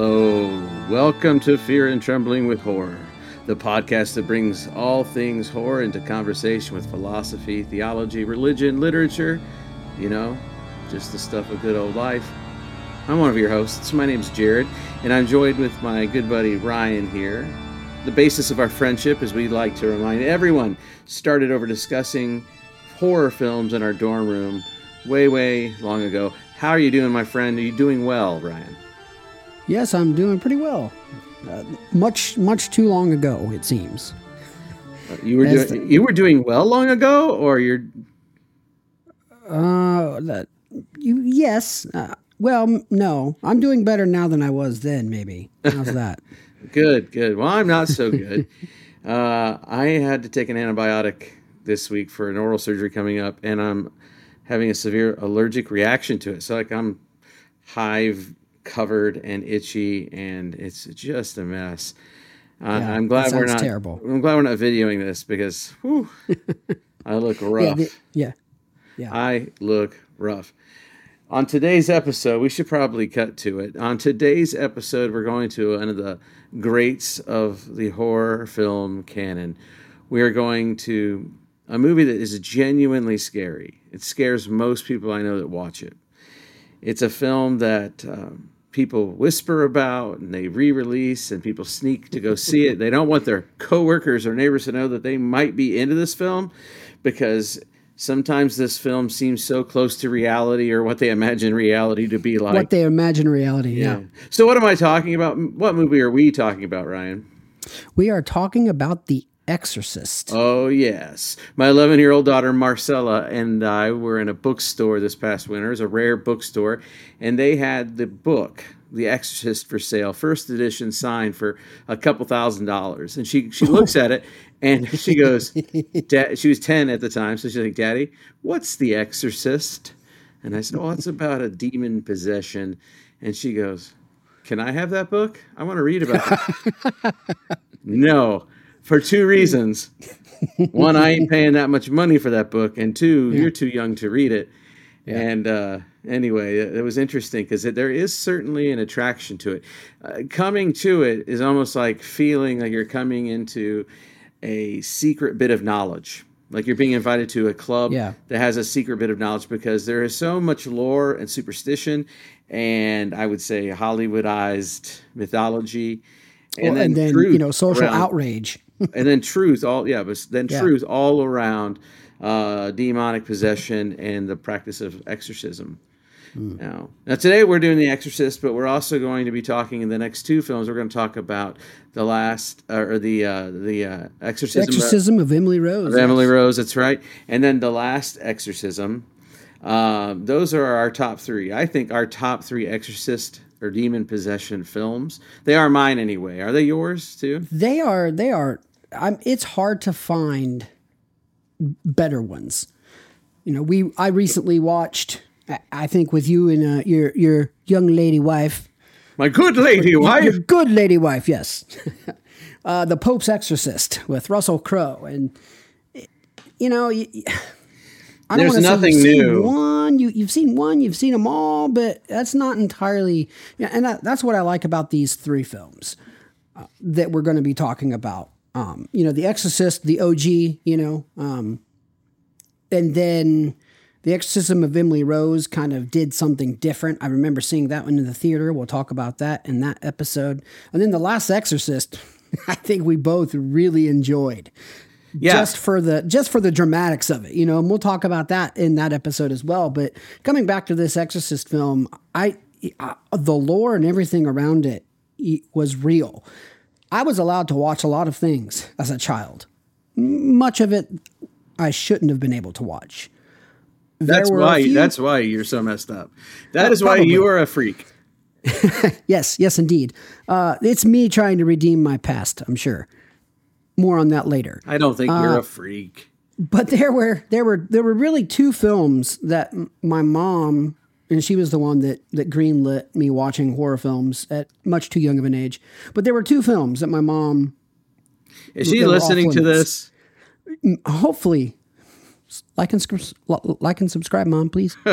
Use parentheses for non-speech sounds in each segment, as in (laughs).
Hello, welcome to Fear and Trembling with Horror, the podcast that brings all things horror into conversation with philosophy, theology, religion, literature, you know, just the stuff of good old life. I'm one of your hosts. My name's Jared, and I'm joined with my good buddy Ryan here. The basis of our friendship, as we like to remind everyone, started over discussing horror films in our dorm room way, way long ago. How are you doing, my friend? Are you doing well, Ryan? Yes, I'm doing pretty well. Uh, much, much too long ago, it seems. You were doing, the, you were doing well long ago, or you're. Uh, that you yes. Uh, well, no, I'm doing better now than I was then. Maybe how's that? (laughs) (laughs) good, good. Well, I'm not so good. uh, I had to take an antibiotic this week for an oral surgery coming up, and I'm having a severe allergic reaction to it. So, like, I'm hive covered and itchy, and it's just a mess. Uh, yeah, I'm glad we're not. Terrible. I'm glad we're not videoing this because whew, I look (laughs) rough. Yeah, yeah, yeah. I look rough. On today's episode, we should probably cut to it. On today's episode, we're going to one of the greats of the horror film canon. We are going to a movie that is genuinely scary. It scares most people I know that watch it. It's a film that um, people whisper about and they re-release and people sneak to go see it. They don't want their coworkers or neighbors to know that they might be into this film because sometimes this film seems so close to reality or what they imagine reality to be like. What they imagine reality, yeah. yeah. So what am I talking about? What movie are we talking about, Ryan? We are talking about The Exorcist. Oh, yes. My 11 year old daughter, Marcella, and I were in a bookstore this past winter. It's a rare bookstore, and they had the book, The Exorcist, for sale, first edition signed for a couple thousand dollars. And she, she looks at it and (laughs) she goes, She was 10 at the time, so she's like, Daddy, what's The Exorcist? And I said, Oh, it's about a demon possession. And she goes, Can I have that book? I want to read about it. (laughs) no for two reasons. (laughs) One, I ain't paying that much money for that book, and two, yeah. you're too young to read it. Yeah. And uh, anyway, it, was interesting because there is certainly an attraction to it. Uh, coming to it is almost like feeling like you're coming into a secret bit of knowledge. Like you're being invited to a club yeah. that has a secret bit of knowledge because there is so much lore and superstition, and I would say Hollywoodized mythology, and, well, then, and then you know social around, outrage. (laughs) And then truth all yeah but then yeah. truth all around uh, demonic possession and the practice of exorcism. Mm. now now today we're doing the exorcist but we're also going to be talking in the next two films we're going to talk about the last uh, or the uh, the uh, exorcism, exorcism of emily rose of emily rose that's right. And then the last exorcism. Um, those are our top three. I think our top three exorcist or demon possession films. They are mine anyway. Are they yours too? They are. They are. I'm, it's hard to find better ones. You know, we I recently watched. I think with you and uh, your your young lady wife. My good lady your, wife. Your good lady wife. Yes. (laughs) uh, the Pope's Exorcist with Russell Crowe and you know. I don't There's nothing new. One, you you've seen one, you've seen them all, but that's not entirely. Yeah, and that, that's what I like about these three films uh, that we're going to be talking about. Um, you know, The Exorcist, the OG, you know, um, and then The Exorcism of Emily Rose kind of did something different. I remember seeing that one in the theater. We'll talk about that in that episode. And then The Last Exorcist, (laughs) I think we both really enjoyed. Yeah. Just for the just for the dramatics of it, you know, and we'll talk about that in that episode as well. But coming back to this Exorcist film, I, I the lore and everything around it was real. I was allowed to watch a lot of things as a child. Much of it I shouldn't have been able to watch. that's why few, that's why you're so messed up. That uh, is why you are a freak. (laughs) yes, yes, indeed. Uh, it's me trying to redeem my past. I'm sure. More on that later. I don't think uh, you're a freak. But there were there were there were really two films that my mom and she was the one that that greenlit me watching horror films at much too young of an age. But there were two films that my mom is she listening to this? Mm, hopefully, like and like and subscribe, mom, please. (laughs) (laughs)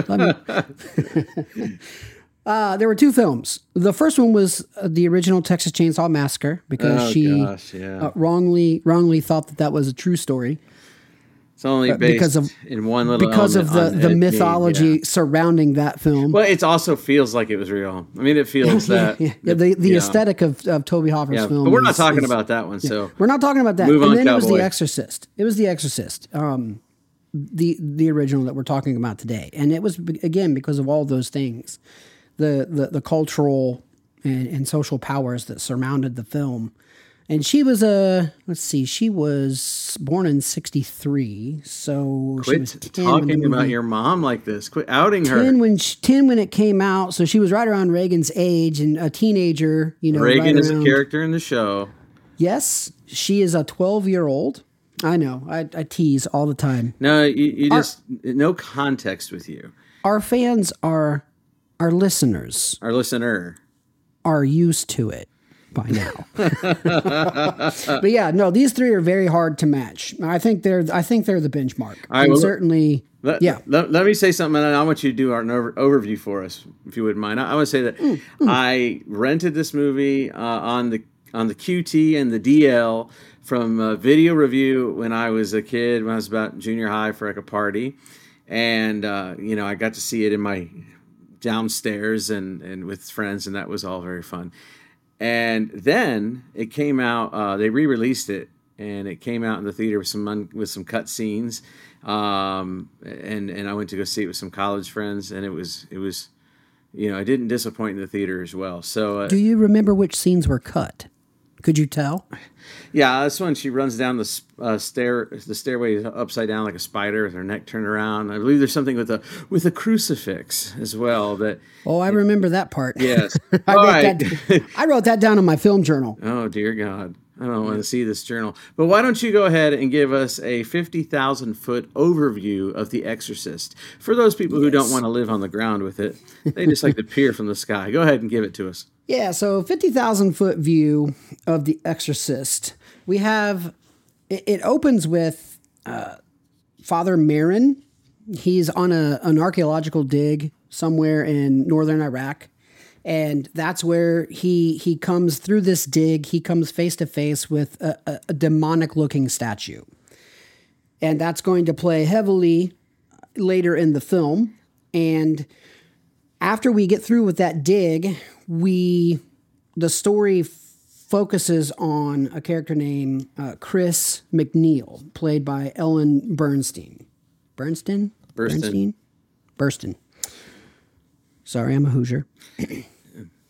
Uh, there were two films. The first one was uh, the original Texas Chainsaw Massacre because Oh, she gosh, yeah. uh, wrongly wrongly thought that that was a true story It's only based because of- in one little because of the the mythology yeah. surrounding that film. Well, it also feels like it was real. I mean, it feels (laughs) that yeah, yeah, the the aesthetic of, of Tobe Yeah, film. but we're not is- talking is- about that one. So We're not talking about that. Move and on, then it was. The Exorcist. It was The Exorcist. Um, the the original that we're talking about today, and it was again because of all those things, the the, the cultural and, and social powers that surrounded the film. And she was a let's see, she was born in '63, so she was quit 10 when the talking about your mom like this. Quit outing her. 10 when she, 10 when it came out, so she was right around Reagan's age and a teenager. You know, Reagan right is a character in the show. Yes, she is a 12 year old. I know. I, I tease all the time. No, you, you just no context with you, Our fans are, our listeners our listener. are used to it by now. (laughs) but yeah, no, these three are very hard to match. I think they're, I think they're the benchmark. well, certainly, Let, yeah. Let, let me say something, and I want you to do an over, overview for us, if you wouldn't mind. I, I want to say that Mm, I rented this movie uh, on the on the QT and the DL from uh, Video Review when I was a kid, when I was about junior high for like a party, and uh, you know I got to see it in my downstairs and and with friends, and that was all very fun. And then it came out. Uh, they re-released it, and it came out in the theater with some un, with some cut scenes. Um, and and I went to go see it with some college friends, and it was it was, you know, I didn't disappoint in the theater as well. So uh, Do you remember which scenes were cut? Could you tell? yeah, this one she runs down the uh, stair the stairway upside down like a spider with her neck turned around. I believe there's something with a with a crucifix as well. That Oh, I remember that part. yes, (laughs) I, wrote right. that, (laughs) I wrote that down in my film journal. Oh dear God. I don't want to see this journal. But why don't you go ahead and give us a 50,000 foot overview of The Exorcist? For those people who don't want to live on the ground with it, they just like to peer from the sky. Go ahead and give it to us. Yeah, so 50,000 foot view of The Exorcist. We have, it, opens with uh, Father Merrin. He's on a, an archaeological dig somewhere in northern Iraq. And that's where he he comes through this dig. He comes face to face with a, a, a demonic looking statue, and that's going to play heavily later in the film. And after we get through with that dig, we the story focuses on a character named uh, Chris MacNeil, played by Ellen Bernstein. Bernstein? Burstyn. Bernstein. Sorry, I'm a Hoosier. (clears throat)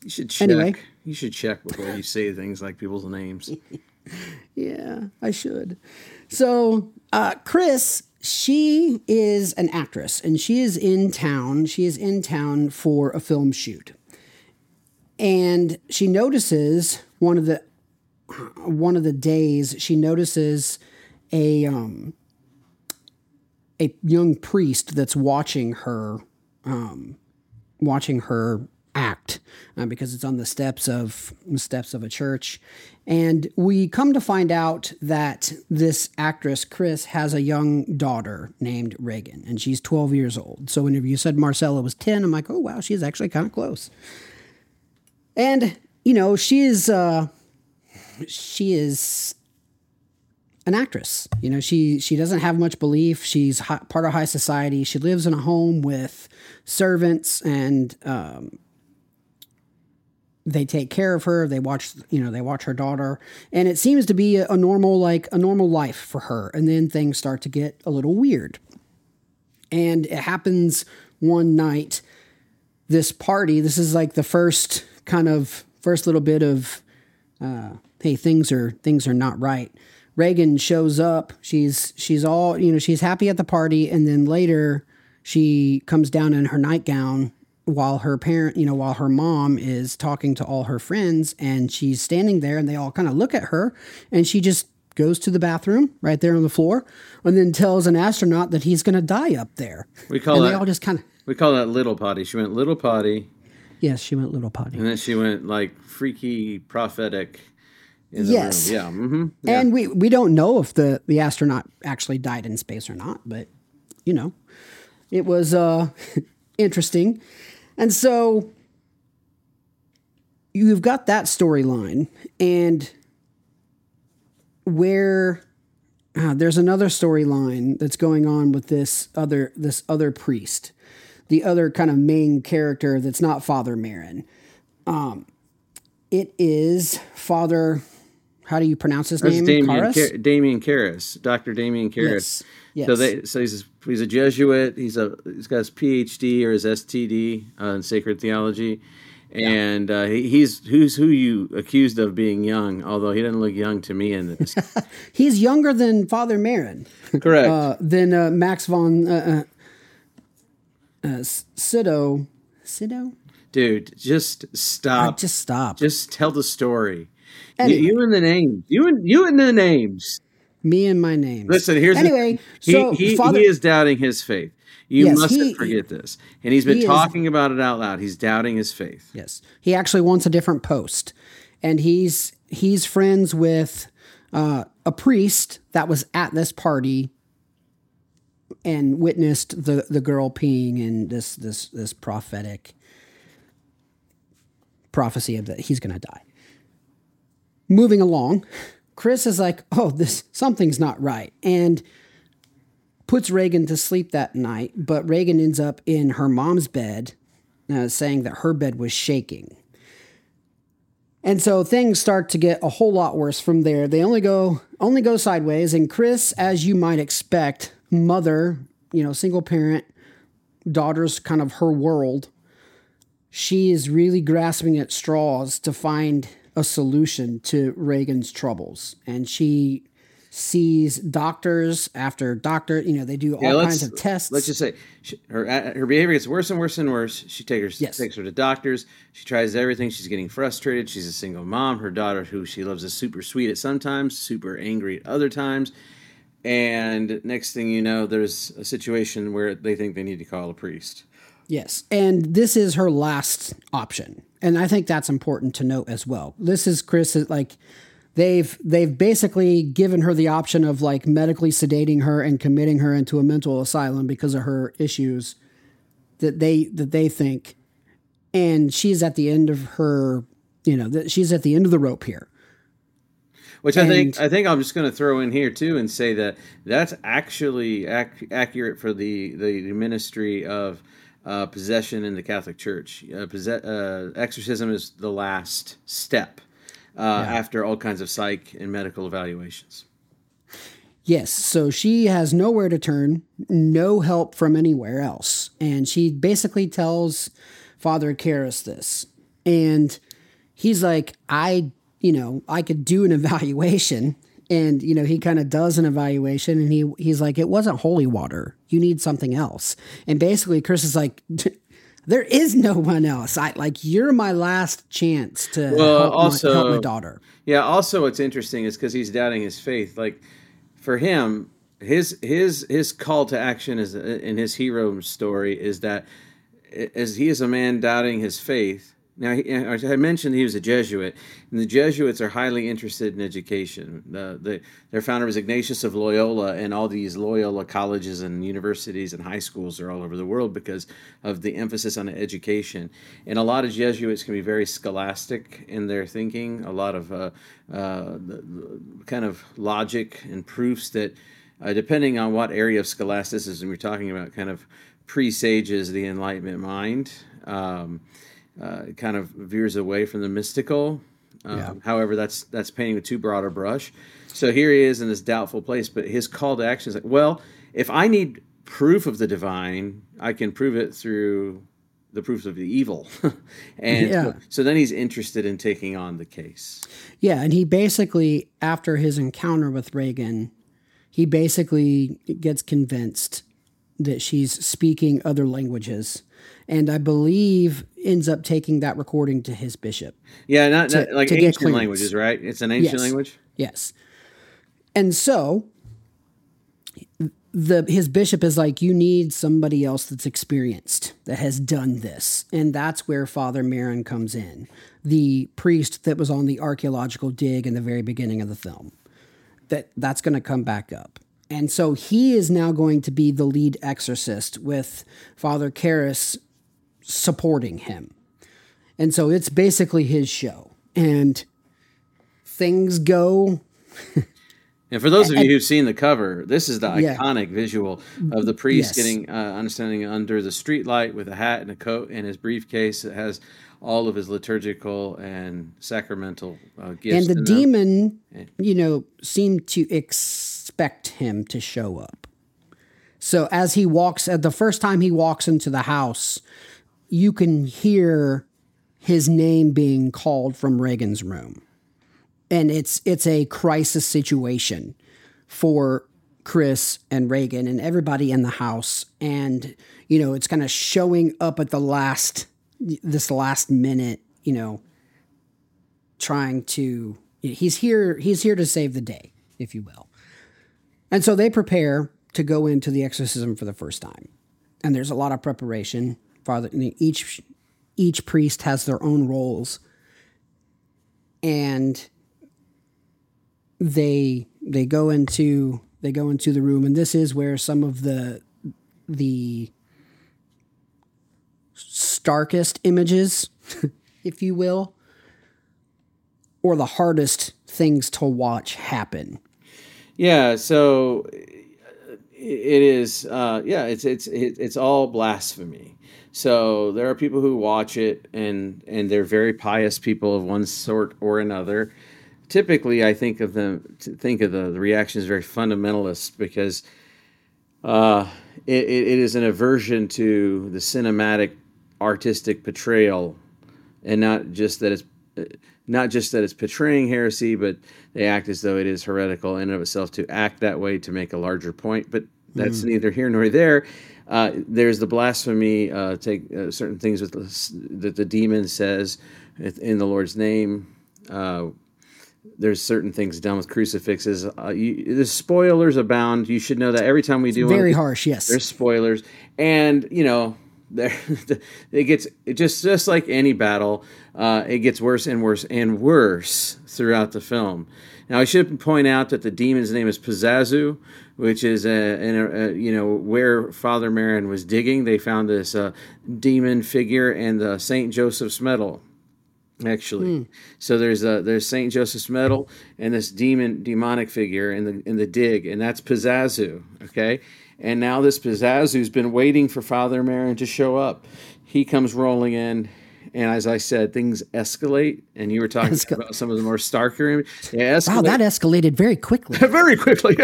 You should check. Anyway. You should check before you say things like people's names. (laughs) Yeah, I should. So, uh, Chris, she is an actress and she is in town. She is in town for a film shoot. And she notices one of the (clears throat) one of the days she notices a um a young priest that's watching her um watching her uh, because it's on the steps of steps of a church and we come to find out that this actress chris has a young daughter named reagan and she's 12 years old so whenever you said marcella was 10 i'm like oh wow she's actually kind of close and you know she is uh she is an actress. You know, she she doesn't have much belief. She's hi, part of high society. She lives in a home with servants, and um, they take care of her. They watch, you know, they watch her daughter, and it seems to be a, a normal like a normal life for her. And then things start to get a little weird, and it happens one night. This party. This is like the first kind of first little bit of uh, hey things are things are not right reagan shows up she's she's all you know she's happy at the party and then later she comes down in her nightgown while her parent you know while her mom is talking to all her friends and she's standing there and they all kind of look at her and she just goes to the bathroom right there on the floor and then tells an astronaut that he's going to die up there We call and that they all just kind of we call that little potty. She went little potty, yes she went little potty and then she went like freaky prophetic. In the Yes. room. Yeah. Mm-hmm. yeah. And we, we don't know if the, the astronaut actually died in space or not, but you know, it was uh, (laughs) interesting. And so you've got that storyline, and where uh, there's another storyline that's going on with this other this other priest, the other kind of main character that's not Father Merrin. Um, it is Father. How do you pronounce his That's name? Damien, Karras? Car- Damien Karras, Dr. Damien Karras. Yes. Yes. So they so he's a, he's a Jesuit. He's a he's got his PhD or his STD uh, in sacred theology, and uh, he, he's who's who you accused of being young. Although he doesn't look young to me in this. (laughs) He's younger than Father Merrin. Correct. uh, than uh, Max von uh, uh, uh, Sido. Sido? Dude, just stop. just stop. Just tell the story. Anyway. You, you and the names. You and you and the names. Me and my name. Listen, here's anyway. The, so he, he, Father, he is doubting his faith. You Yes, mustn't he- forget this. And he's been he is- talking about it out loud. He's doubting his faith. yes, he actually wants a different post, and he's he's friends with uh, a priest that was at this party and witnessed the the girl peeing and this this this prophetic prophecy of that he's going to die. Moving along, Chris is like, "Oh, this something's not right," and puts Reagan to sleep that night. But Reagan ends up in her mom's bed, uh, saying that her bed was shaking. And so things start to get a whole lot worse from there. They only go only go sideways. And Chris, as you might expect, mother, you know, single parent, daughter's kind of her world. She is really grasping at straws to find a solution to Reagan's troubles. And she sees doctors after doctor, you know, they do all Yeah, kinds of tests. Let's just say she, her uh, her behavior gets worse and worse and worse. She takes her Yes. takes her to doctors. She tries everything. She's getting frustrated. She's a single mom. Her daughter, who she loves, is super sweet at sometimes, super angry at other times. And next thing you know, there's a situation where they think they need to call a priest. Yes. And this is her last option. And I think that's important to note as well. This is Chris is like they've they've basically given her the option of like medically sedating her and committing her into a mental asylum because of her issues that they that they think and she's at the end of her you know that she's at the end of the rope here. Which I think I think I'm just going to throw in here too and say that that's actually ac- accurate for the the ministry of uh, possession in the Catholic Church. Uh, posse- uh, exorcism is the last step uh, after all kinds of psych and medical evaluations. Yes, so she has nowhere to turn, no help from anywhere else. And she basically tells Father Karras this. And he's like, I, you know, I could do an (laughs) evaluation. And, you know, he kind of does an evaluation and he he's like, it wasn't holy water. You need something else. And basically Chris is like, (laughs) there is no one else. I like you're my last chance to Well, help, also- my, help my daughter. Yeah. Also, what's interesting is because he's doubting his faith. Like for him, his his his call to action is in his hero story is that as he is a man doubting his faith. Now, I mentioned he was a Jesuit, and the Jesuits are highly interested in education. The, the, their founder was Ignatius of Loyola, and all these Loyola colleges and universities and high schools are all over the world because of the emphasis on education. And a lot of Jesuits can be very scholastic in their thinking, a lot of uh, uh, kind of logic and proofs that, uh, depending on what area of scholasticism you're talking about, kind of presages the Enlightenment mind. Um, uh, it kind of veers away from the mystical. Um, Yeah. However, that's that's painting with too broad a brush. So here he is in this doubtful place, but his call to action is like, well, if I need proof of the divine, I can prove it through the proofs of the evil. (laughs) and Yeah. so, so then he's interested in taking on the case. Yeah, and he basically, after his encounter with Reagan, he basically gets convinced that she's speaking other languages, and I believe ends up taking that recording to his bishop. Yeah, not, To- not like to ancient languages, right? It's an ancient Yes. language. Yes, and so the his bishop is like, you need somebody else that's experienced that has done this, and that's where Father Merrin comes in, the priest that was on the archaeological dig in the very beginning of the film. That that's going to come back up, and so he is now going to be the lead exorcist with Father Karras supporting him. And so it's basically his show. And things go (laughs) And for those of you who've seen the cover, this is the Yeah. iconic visual of the priest Yes. getting uh, understanding under the streetlight with a hat and a coat and his briefcase that has all of his liturgical and sacramental uh, gifts. and the in them. demon, you know, seemed to expect him to show up. So as he walks, at the first time he walks into the house, you can hear his name being called from Reagan's room, and it's it's a crisis situation for Chris and Reagan and everybody in the house, and you know it's kind of showing up at the last this last minute, you know, trying to he's here he's here to save the day if you will. And so they prepare to go into the exorcism for the first time. And there's a lot of preparation father each each priest has their own roles and they they go into they go into the room and this is where some of the the starkest images (laughs) if you will or the hardest things to watch happen. Yeah, so it is. Uh, yeah, it's it's it's all blasphemy. So there are people who watch it, and and they're very pious people of one sort or another. Typically, I think of them think of the, the reaction as very fundamentalist because uh, it, it it is an aversion to the cinematic, artistic portrayal, and not just that it's not just that it's portraying heresy, but they act as though it is heretical in and of itself to act that way to make a larger point. But that's neither here nor there. Uh, there's the blasphemy, uh, take uh, certain things with the, that the demon says in the Lord's name. Uh, there's certain things done with crucifixes. Uh, you, the spoilers abound. You should know that every time we do one Very these- harsh, yes. there's spoilers, and you know, (laughs) there it gets it just just like any battle, uh, it gets worse and worse and worse throughout the film. Now, I should point out that the demon's name is Pazuzu, which is a, a, a you know where Father Merrin was digging. They found this uh, demon figure and the Saint Joseph's medal actually. So there's a there's Saint Joseph's medal and this demon demonic figure in the in the dig, and that's Pazuzu. Okay, and now this Pazuzu's been waiting for Father Merrin to show up. He comes rolling in. And as I said, things escalate, and you were talking about some of the more starker. Yeah, escalate wow, that escalated very quickly. (laughs) very quickly.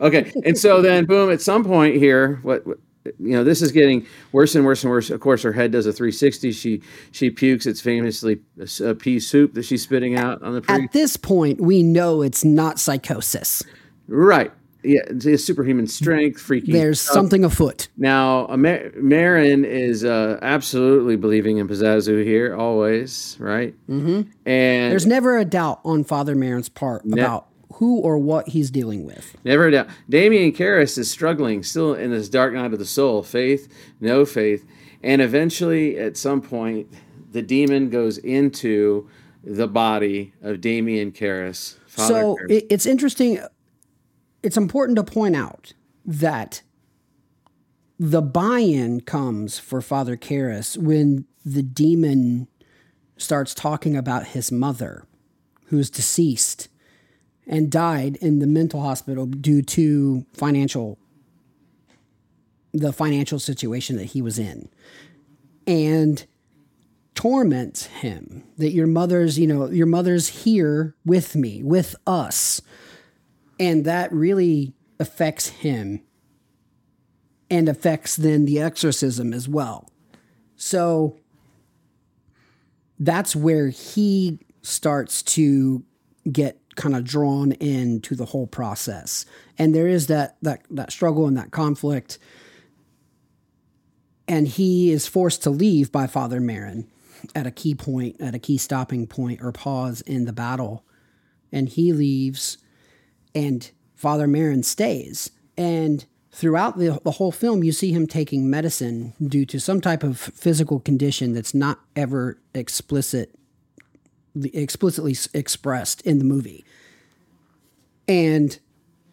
okay, and so then, boom! At some point here, what, what you know, this is getting worse and worse and worse. Of course, her head does a 360. She she pukes. It's famously a, pea soup that she's spitting out on the pre. At this point, we know it's not psychosis. right. Yeah, it's superhuman strength, freaking. There's something afoot. Now, Amer- Merrin is uh, absolutely believing in Pazuzu here, always, right? Mm-hmm. And There's never a doubt on Father Merrin's part about who or what he's dealing with. Never a doubt. Damien Karras is struggling still in this dark night of the soul. Faith, no faith. And eventually, at some point, the demon goes into the body of Damien Karras. Father so Karras. it's interesting. It's important to point out that the buy-in comes for Father Karras when the demon starts talking about his mother, who's deceased and died in the mental hospital due to financial the financial situation that he was in. And torments him that your mother's, you know, your mother's here with me, with us. And that really affects him and affects then the exorcism as well. So that's where he starts to get kind of drawn into the whole process. And there is that that that struggle and that conflict. And he is forced to leave by Father Merrin at a key point, at a key stopping point or pause in the battle. And he leaves and Father Merrin stays. And throughout the, the whole film, you see him taking medicine due to some type of physical condition that's not ever explicit, explicitly expressed in the movie. And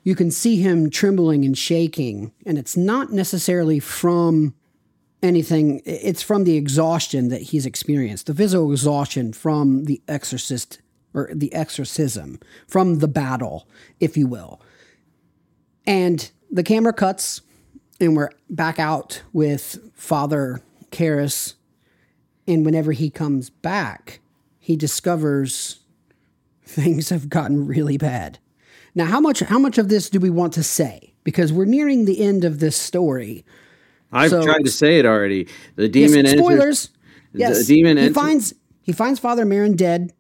you can see him trembling and shaking, and it's not necessarily from anything. It's from the exhaustion that he's experienced, the physical exhaustion from the exorcist or the exorcism, from the battle, if you will. And the camera cuts, and we're back out with Father Karras. And whenever he comes back, he discovers things have gotten really bad. Now, how much how much of this do we want to say? Because we're nearing the end of this story. I've So- tried to say it already. The demon yes, enters. spoilers. Yes, The demon he enter- finds he finds Father Merrin dead.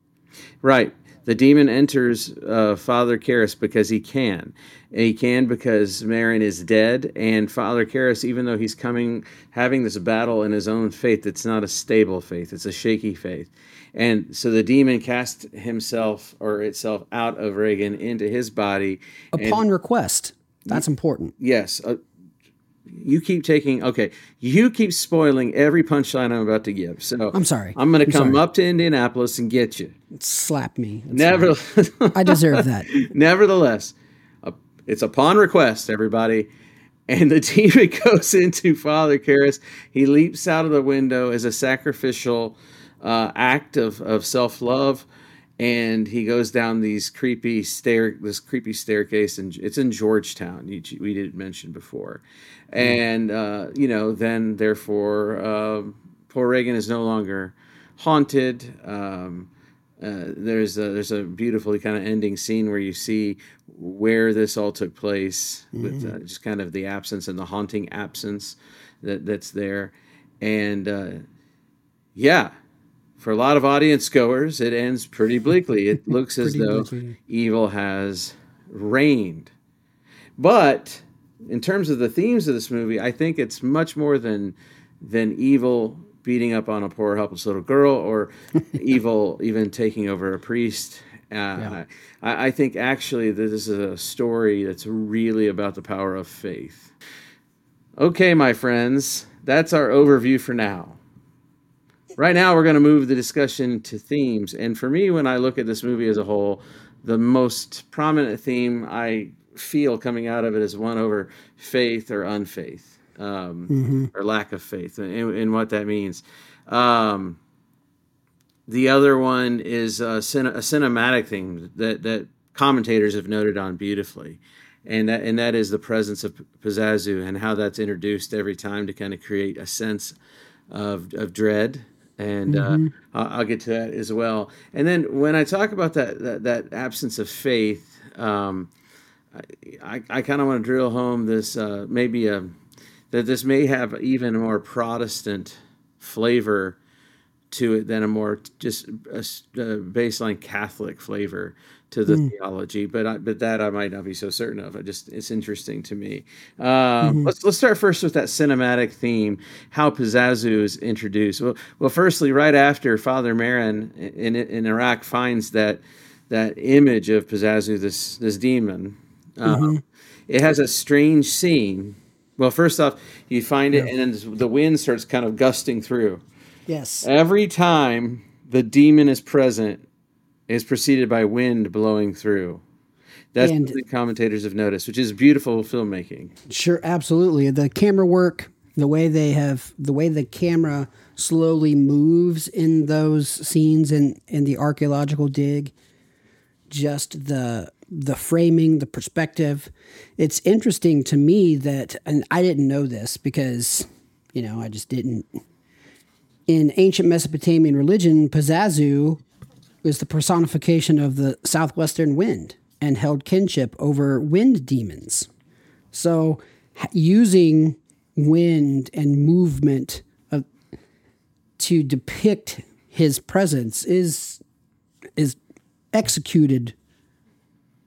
Right. The demon enters uh, Father Karras because he can. And he can because Merrin is dead, and Father Karras, even though he's coming, having this battle in his own faith, it's not a stable faith; it's a shaky faith. And so the demon casts himself or itself out of Reagan into his body. and- upon request. That's important. yes, uh, you keep taking. Okay, you keep spoiling every punchline I'm about to give. So I'm sorry. I'm going to come sorry. up to Indianapolis and get you. Slap me. It's Never. I deserve that. (laughs) Nevertheless, uh, it's upon request, everybody. And the (laughs) demon goes into Father Karras. He leaps out of the window as a sacrificial uh, act of, of self love. And he goes down these creepy stair, this creepy staircase, and it's in Georgetown. You, we didn't mention before, and uh, you know, then therefore, um poor Reagan is no longer haunted. Um, uh, there's a, there's a beautifully kind of ending scene where you see where this all took place with uh, just kind of the absence and the haunting absence that that's there, and uh, yeah, for a lot of audience goers, it ends pretty bleakly. It (laughs) looks as though bleakly. evil has reigned, but in terms of the themes of this movie, I think it's much more than than evil beating up on a poor helpless little girl or (laughs) evil even taking over a priest. Uh, I, I think actually this is a story that's really about the power of faith. Okay, my friends, that's our overview for now. Right now, we're going to move the discussion to themes. And for me, when I look at this movie as a whole, the most prominent theme I feel coming out of it is one over faith or unfaith, um, or lack of faith, and, and what that means. Um, the other one is a, cin- a cinematic thing that, that commentators have noted on beautifully. And that, and that is the presence of Pazuzu and how that's introduced every time to kind of create a sense of, of dread. And uh, I'll, I'll get to that as well. And then when I talk about that, that, that absence of faith, um, I, I kind of want to drill home this uh, maybe a, that this may have even more Protestant flavor to it than a more just a, a baseline Catholic flavor to the theology. But I, but that I might not be so certain of. It just it's interesting to me. Um, Let's let's start first with that cinematic theme. How Pazuzu is introduced. Well, well, firstly, right after Father Merrin in in Iraq finds that that image of Pazuzu, this this demon. Um, It has a strange scene. Well, first off, you find it, and then the wind starts kind of gusting through. Yes. Every time the demon is present, is preceded by wind blowing through. That's And- what the commentators have noticed, which is beautiful filmmaking. Sure, absolutely. The camera work, the way they have, the way the camera slowly moves in those scenes and in the archaeological dig, just the the framing, the perspective. It's interesting to me that, and I didn't know this because, you know, I just didn't. In ancient Mesopotamian religion, Pazuzu is the personification of the southwestern wind and held kinship over wind demons. So, using wind and movement of, to depict his presence is is executed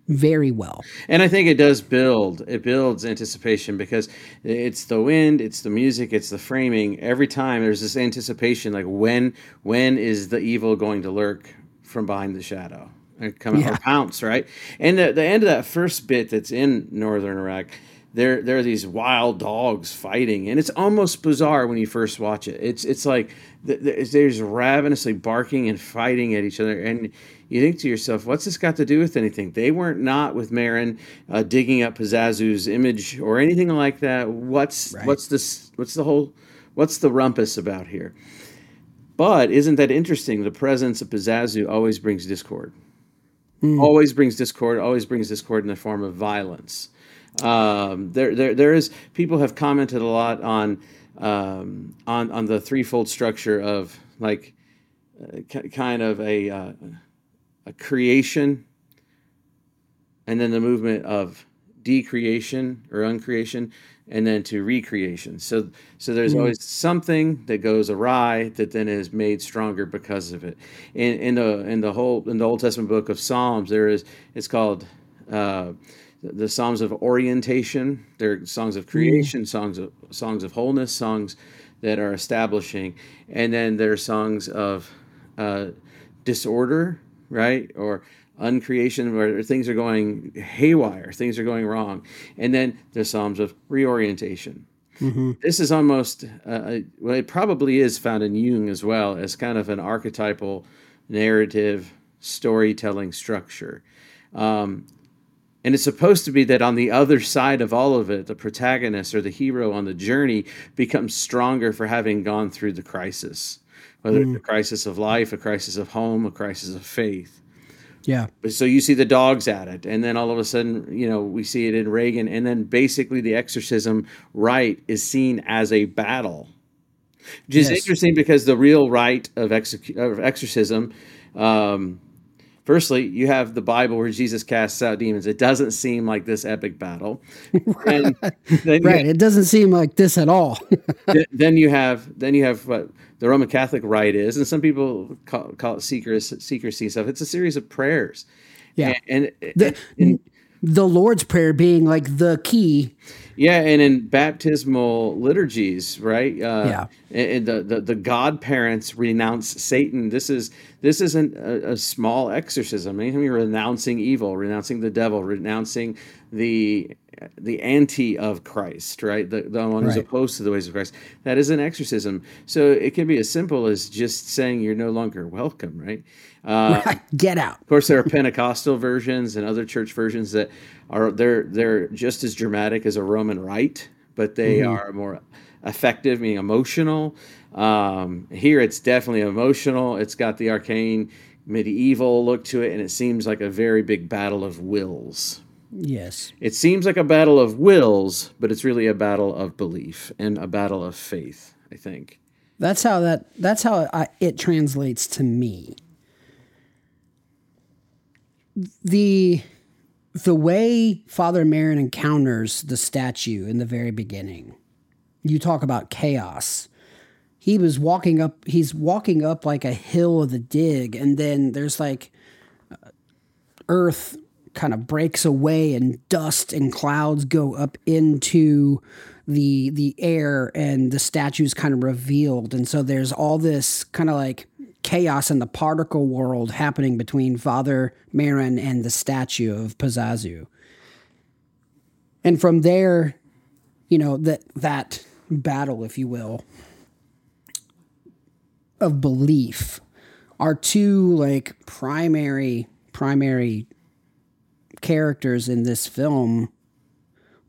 very well. And I think it does build. It builds anticipation because it's the wind, it's the music, it's the framing. Every time there's this anticipation, like when when is the evil going to lurk from behind the shadow and come out Yeah. or pounce, right? And the, the end of that first bit that's in northern Iraq, there there are these wild dogs fighting, and it's almost bizarre when you first watch it. It's it's like th- th- there's ravenously barking and fighting at each other, and you think to yourself, what's this got to do with anything? They weren't not with Merrin uh, digging up Pazuzu's image or anything like that. What's Right. what's this? What's the whole What's the rumpus about here? But isn't that interesting? The presence of Pazuzu always brings discord. Mm. Always brings discord. Always brings discord in the form of violence. Um, there, there, there is. People have commented a lot on um, on on the threefold structure of like uh, kind of a uh, a creation, and then the movement of decreation or uncreation, and then to recreation. So so there's mm. always something that goes awry that then is made stronger because of it. In in the in the whole in the Old Testament book of Psalms, there is it's called. Uh, the Psalms of orientation. They're songs of creation, mm. songs of songs of wholeness, songs that are establishing, and then there are songs of uh, disorder, right, or uncreation, where things are going haywire, things are going wrong, and then the Psalms of reorientation. Mm-hmm. This is almost uh, well, it probably is found in Jung as well as kind of an archetypal narrative storytelling structure. Um, and it's supposed to be that on the other side of all of it, the protagonist or the hero on the journey becomes stronger for having gone through the crisis, whether mm. it's a crisis of life, a crisis of home, a crisis of faith. Yeah. So you see the dogs at it, and then all of a sudden, you know, we see it in Reagan, and then basically the exorcism right is seen as a battle, which is yes. interesting because the real rite of, of exorcism um, firstly, you have the Bible where Jesus casts out demons. It doesn't seem like this epic battle. (laughs) right. it doesn't seem like this at all. (laughs) then you have then you have what the Roman Catholic rite is, and some people call, call it secrecy, secrecy stuff. It's a series of prayers. Yeah, and, and, the, and the Lord's Prayer being like the key. Yeah, and in baptismal liturgies, right? Uh, yeah, and the, the the godparents renounce Satan. This is this isn't a, a small exorcism. Anytime you're renouncing evil, renouncing the devil, renouncing the the anti of Christ, right? The, the one who's right. opposed to the ways of Christ. That is an exorcism. So it can be as simple as just saying you're no longer welcome, right? Uh, (laughs) right. Get out. Of course, there are Pentecostal versions and other church versions that are they're they're just as dramatic as a Roman rite, but they mm-hmm. are more effective, meaning emotional. Um, here, it's definitely emotional. It's got the arcane medieval look to it, and it seems like a very big battle of wills. Yes. It seems like a battle of wills, but it's really a battle of belief and a battle of faith, I think. That's how that that's how I, it translates to me. The the way Father Merrin encounters the statue in the very beginning. You talk about chaos. He was walking up he's walking up like a hill of the dig and then there's like uh, earth kind of breaks away and dust and clouds go up into the the air and the statue's kind of revealed and so there's all this kind of like chaos in the particle world happening between Father Merrin and the statue of Pazuzu. And from there, you know, that that battle, if you will, of belief are two like primary primary characters in this film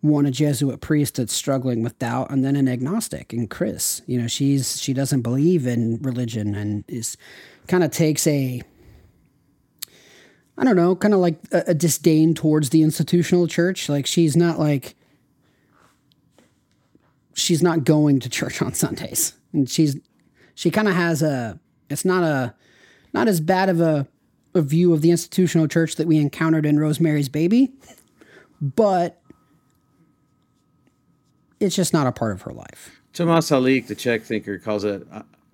one a Jesuit priest that's struggling with doubt, and then an agnostic in Chris. You know, she's she doesn't believe in religion and is kind of takes a I don't know, kind of like a, a, disdain towards the institutional church. Like she's not like she's not going to church on Sundays, and she's she kind of has a it's not a not as bad of a a view of the institutional church that we encountered in Rosemary's Baby, but it's just not a part of her life. Tomas Halik, the Czech thinker, calls it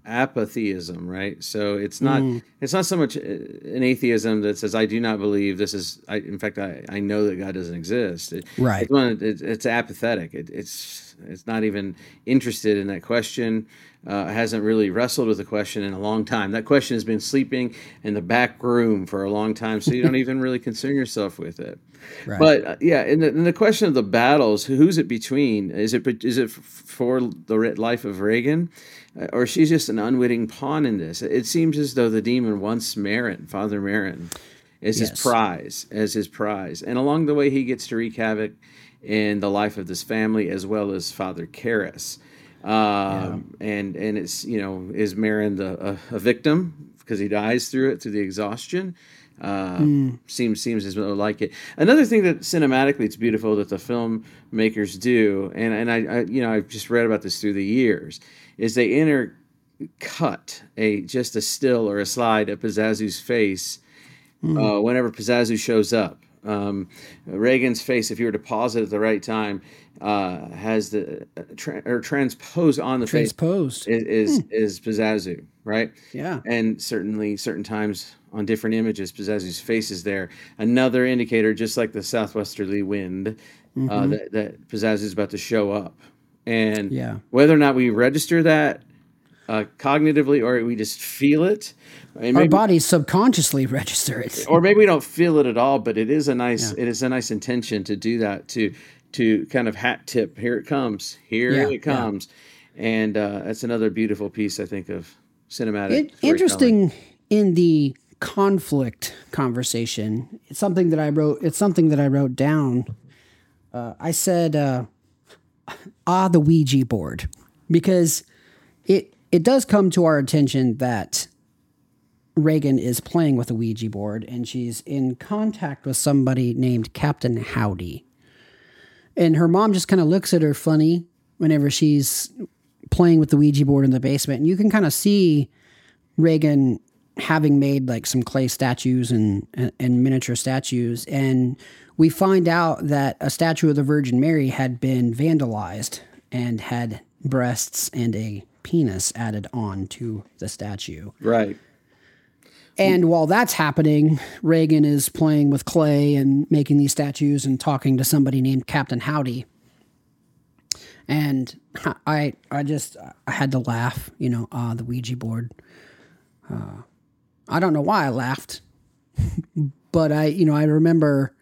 apatheism, right? So it's not mm. it's not so much uh, an atheism that says I do not believe this is. I, in fact, I, I know that God doesn't exist. It, right. It's, one, it, it's apathetic. It, it's it's not even interested in that question. Uh, hasn't really wrestled with the question in a long time. That question has been sleeping in the back room for a long time, so you don't (laughs) even really concern yourself with it. Right. But uh, yeah, in the, in the, question of the battles, who's it between? Is it is it for the life of Reagan, Uh, or she's just an unwitting pawn in this. It seems as though the demon wants Merrin, Father Merrin, as yes. his prize, as his prize. And along the way, he gets to wreak havoc in the life of this family as well as Father Karras. Um, and and it's you know is Merrin the a, a victim because he dies through it through the exhaustion. Uh, Hmm. Seems seems as though like it. Another thing that cinematically it's beautiful that the filmmakers do, and and I, I you know I've just read about this through the years, is they intercut a just a still or a slide of Pazuzu's face uh, whenever Pazuzu shows up. Um, Reagan's face, if you were to pause it at the right time, uh, has the uh, tra- or transposed on the Transposed. face is is, is Pazuzu, right? Yeah. And certainly, certain times on different images, Pazuzu's face is there. Another indicator, just like the southwesterly wind, uh, that, that is about to show up. And Yeah. whether or not we register that uh, cognitively or we just feel it, Our maybe, bodies subconsciously (laughs) register it. or maybe we don't feel it at all, but it is a nice it is a nice intention to do that to to kind of hat tip. Here it comes. Here Yeah, it yeah. comes, and uh, that's another beautiful piece I think of cinematic. It, interesting in the conflict conversation. It's something that I wrote. It's something that I wrote down. Uh, I said, uh, "Ah, the Ouija board," because it it does come to our attention that Reagan is playing with a Ouija board, and she's in contact with somebody named Captain Howdy, and her mom just kind of looks at her funny whenever she's playing with the Ouija board in the basement, and you can kind of see Reagan having made like some clay statues and, and and miniature statues, and we find out that a statue of the Virgin Mary had been vandalized and had breasts and a penis added on to the statue. right. And while that's happening, Reagan is playing with clay and making these statues and talking to somebody named Captain Howdy. And I, I just, I had to laugh, you know, ah, the Ouija board. Uh, I don't know why I laughed, (laughs) but I, you know, I remember,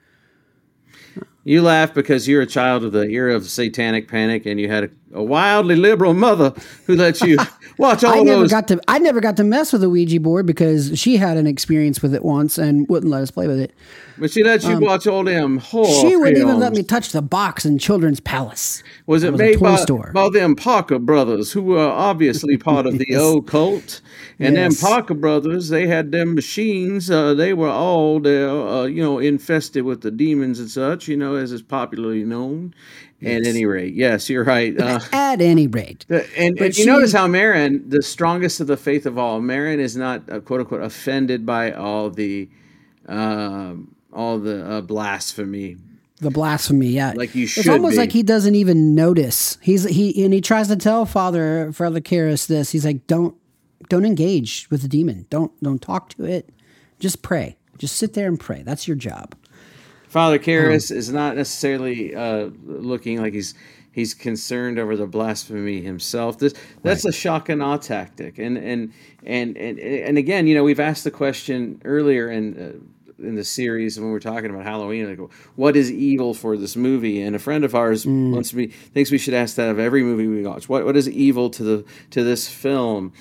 You laugh because you're a child of the era of satanic panic, and you had a, a wildly liberal mother who let you (laughs) watch all I never those. got to, I never got to mess with the Ouija board because she had an experience with it once and wouldn't let us play with it. but she let you watch all them horror um, She wouldn't even let me touch the box in Children's Palace. Was it was made toy by, store. by them Parker brothers, who were obviously (laughs) part of the occult? And Yes. them Parker brothers, they had them machines. Uh, they were all there, uh, you know, infested with the demons and such, you know, as is popularly known. At any rate, yes, you're right. Uh, (laughs) At any rate, The- and, But and you she- notice how Merrin, the strongest of the faith of all, Merrin is not uh, quote unquote offended by all the um, all the uh, blasphemy. the blasphemy, yeah. Like you should. It's almost be. like he doesn't even notice. He's he and he tries to tell Father Father Karras this. He's like, don't don't engage with the demon. Don't don't talk to it. Just pray. Just sit there and pray. That's your job. Father Karras is not necessarily uh, looking like he's he's concerned over the blasphemy himself. This that's a shock and awe tactic, and and and and and again, you know, we've asked the question earlier in. Uh, in the series when we're talking about Halloween, like what is evil for this movie? And a friend of ours wants me thinks we should ask that of every movie we watch. What what is evil to the to this film?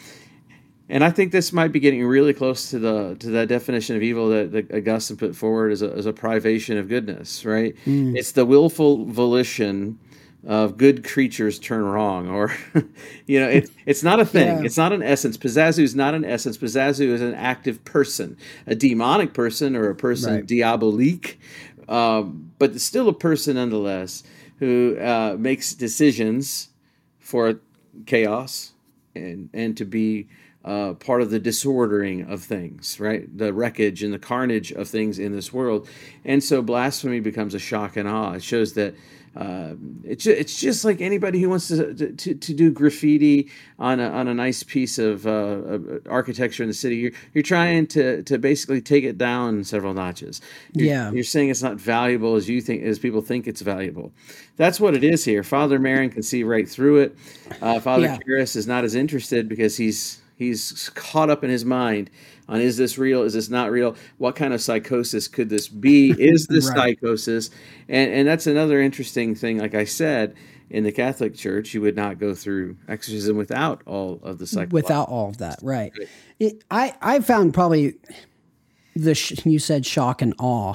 And I think this might be getting really close to the to that definition of evil that, that Augustine put forward as a, as a privation of goodness, right? It's the willful volition of good creatures turn wrong, or (laughs) you know, it, it's not a thing. Yeah. It's not an essence. Pazuzu is not an essence. Pazuzu is an active person, a demonic person or a person Right. diabolique, um, but still a person nonetheless who uh, makes decisions for chaos and and to be uh, part of the disordering of things, right? The wreckage and the carnage of things in this world, and so blasphemy becomes a shock and awe. It shows that. Uh, it's it's just like anybody who wants to to, to do graffiti on a, on a nice piece of uh, uh, architecture in the city. You're, you're trying to to basically take it down several notches. You're, Yeah. you're saying it's not valuable as you think as people think it's valuable. That's what it is here. Father Merrin can see right through it. Uh, Father Yeah. Karras is not as interested because he's he's caught up in his mind on is this real? Is this not real? What kind of psychosis could this be? (laughs) Is this Right. psychosis? And and that's another interesting thing. Like I said, in the Catholic Church, you would not go through exorcism without all of the psychological. Without all of that, right? It, I I found probably the sh- you said shock and awe.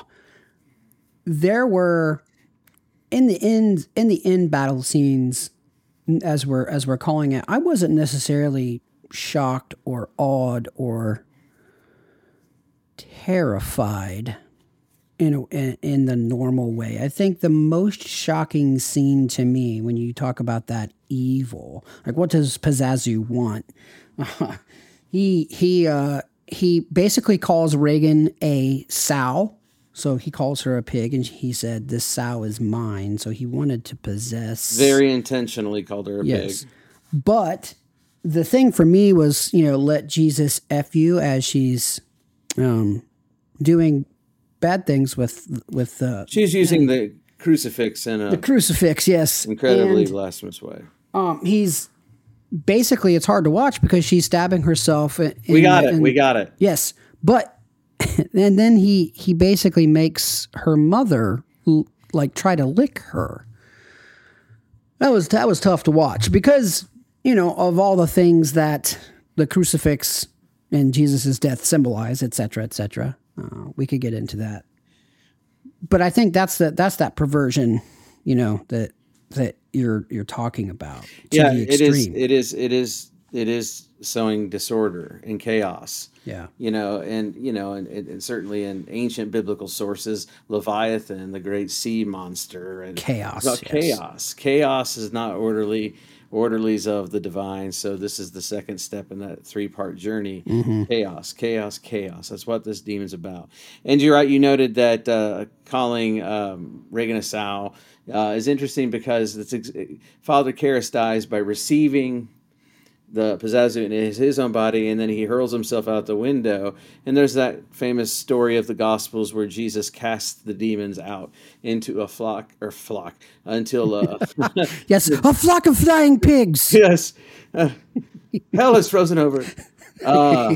There were in the end in the end battle scenes as we're as we're calling it, I wasn't necessarily shocked or awed or terrified in, a, in the normal way. I think the most shocking scene to me when you talk about that evil, like what does Pazuzu want? (laughs) he he uh, he basically calls Reagan a sow. So he calls her a pig, and he said, "This sow is mine." So he wanted to possess. Very intentionally called her a Yes. pig. But the thing for me was, you know, let Jesus f you as she's um, doing bad things with with uh, She's using the crucifix in a the crucifix. Yes, incredibly And, blasphemous way. um, he's basically it's hard to watch because she's stabbing herself. In, We got in- it. We got it. Yes, but (laughs) and then he he basically makes her mother like try to lick her. That was that was tough to watch because you know of all the things that the crucifix and Jesus' death symbolize, etc., etc. Uh, we could get into that, but I think that's the that's that perversion, you know that that you're you're talking about. To yeah, the it is. It is. It is. It is sowing disorder and chaos. yeah. you know, and you know, and, and, and certainly in ancient biblical sources, Leviathan, the great sea monster, and Chaos, yes. chaos. Chaos is not orderly. Orderlies of the divine. So this is the second step in that three-part journey. Mm-hmm. Chaos, chaos, chaos. That's what this demon's about. And you're right. You noted that uh, calling um, Reagan a sow uh, is interesting because it's ex- Father Karras dies by receiving the Pazuzu in his, his own body, and then he hurls himself out the window. And there's that famous story of the Gospels where Jesus casts the demons out into a flock or flock until uh, (laughs) Yes, a flock of flying pigs. (laughs) yes, uh, hell is frozen over. Uh,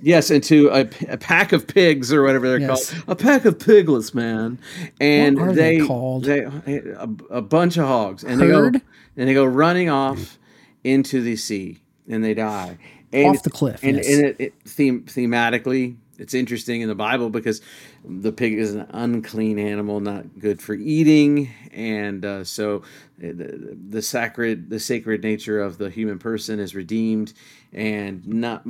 yes, into a, a pack of pigs or whatever they're Yes. called, a pack of piglets, man. And What are they they, called? they a, a bunch of hogs, and Herd? they go and they go running off into the sea, and they die and, Off the cliff, And, yes. and it, it theme, thematically, it's interesting in the Bible because the pig is an unclean animal, not good for eating, and uh, so uh, the, the sacred, the sacred nature of the human person is redeemed, and not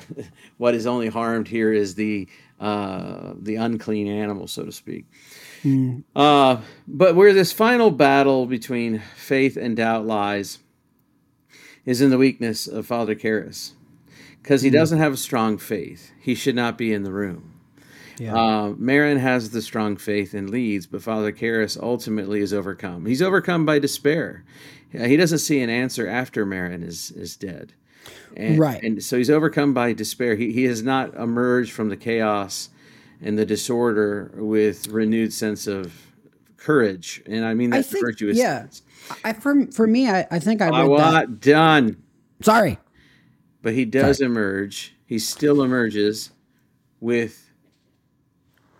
(laughs) what is only harmed here is the uh, the unclean animal, so to speak. Uh, but where this final battle between faith and doubt lies is in the weakness of Father Karras. Because he doesn't have a strong faith. He should not be in the room. Yeah. Uh, Merrin has the strong faith and leads, but Father Karras ultimately is overcome. He's overcome by despair. He doesn't see an answer after Merrin is, is dead. And, Right. And so he's overcome by despair. He, he has not emerged from the chaos and the disorder with renewed sense of courage. And I mean that I think, virtuous yeah. sense. I for for me, I, I think I read that. want done. Sorry. But he does emerge. He still emerges with.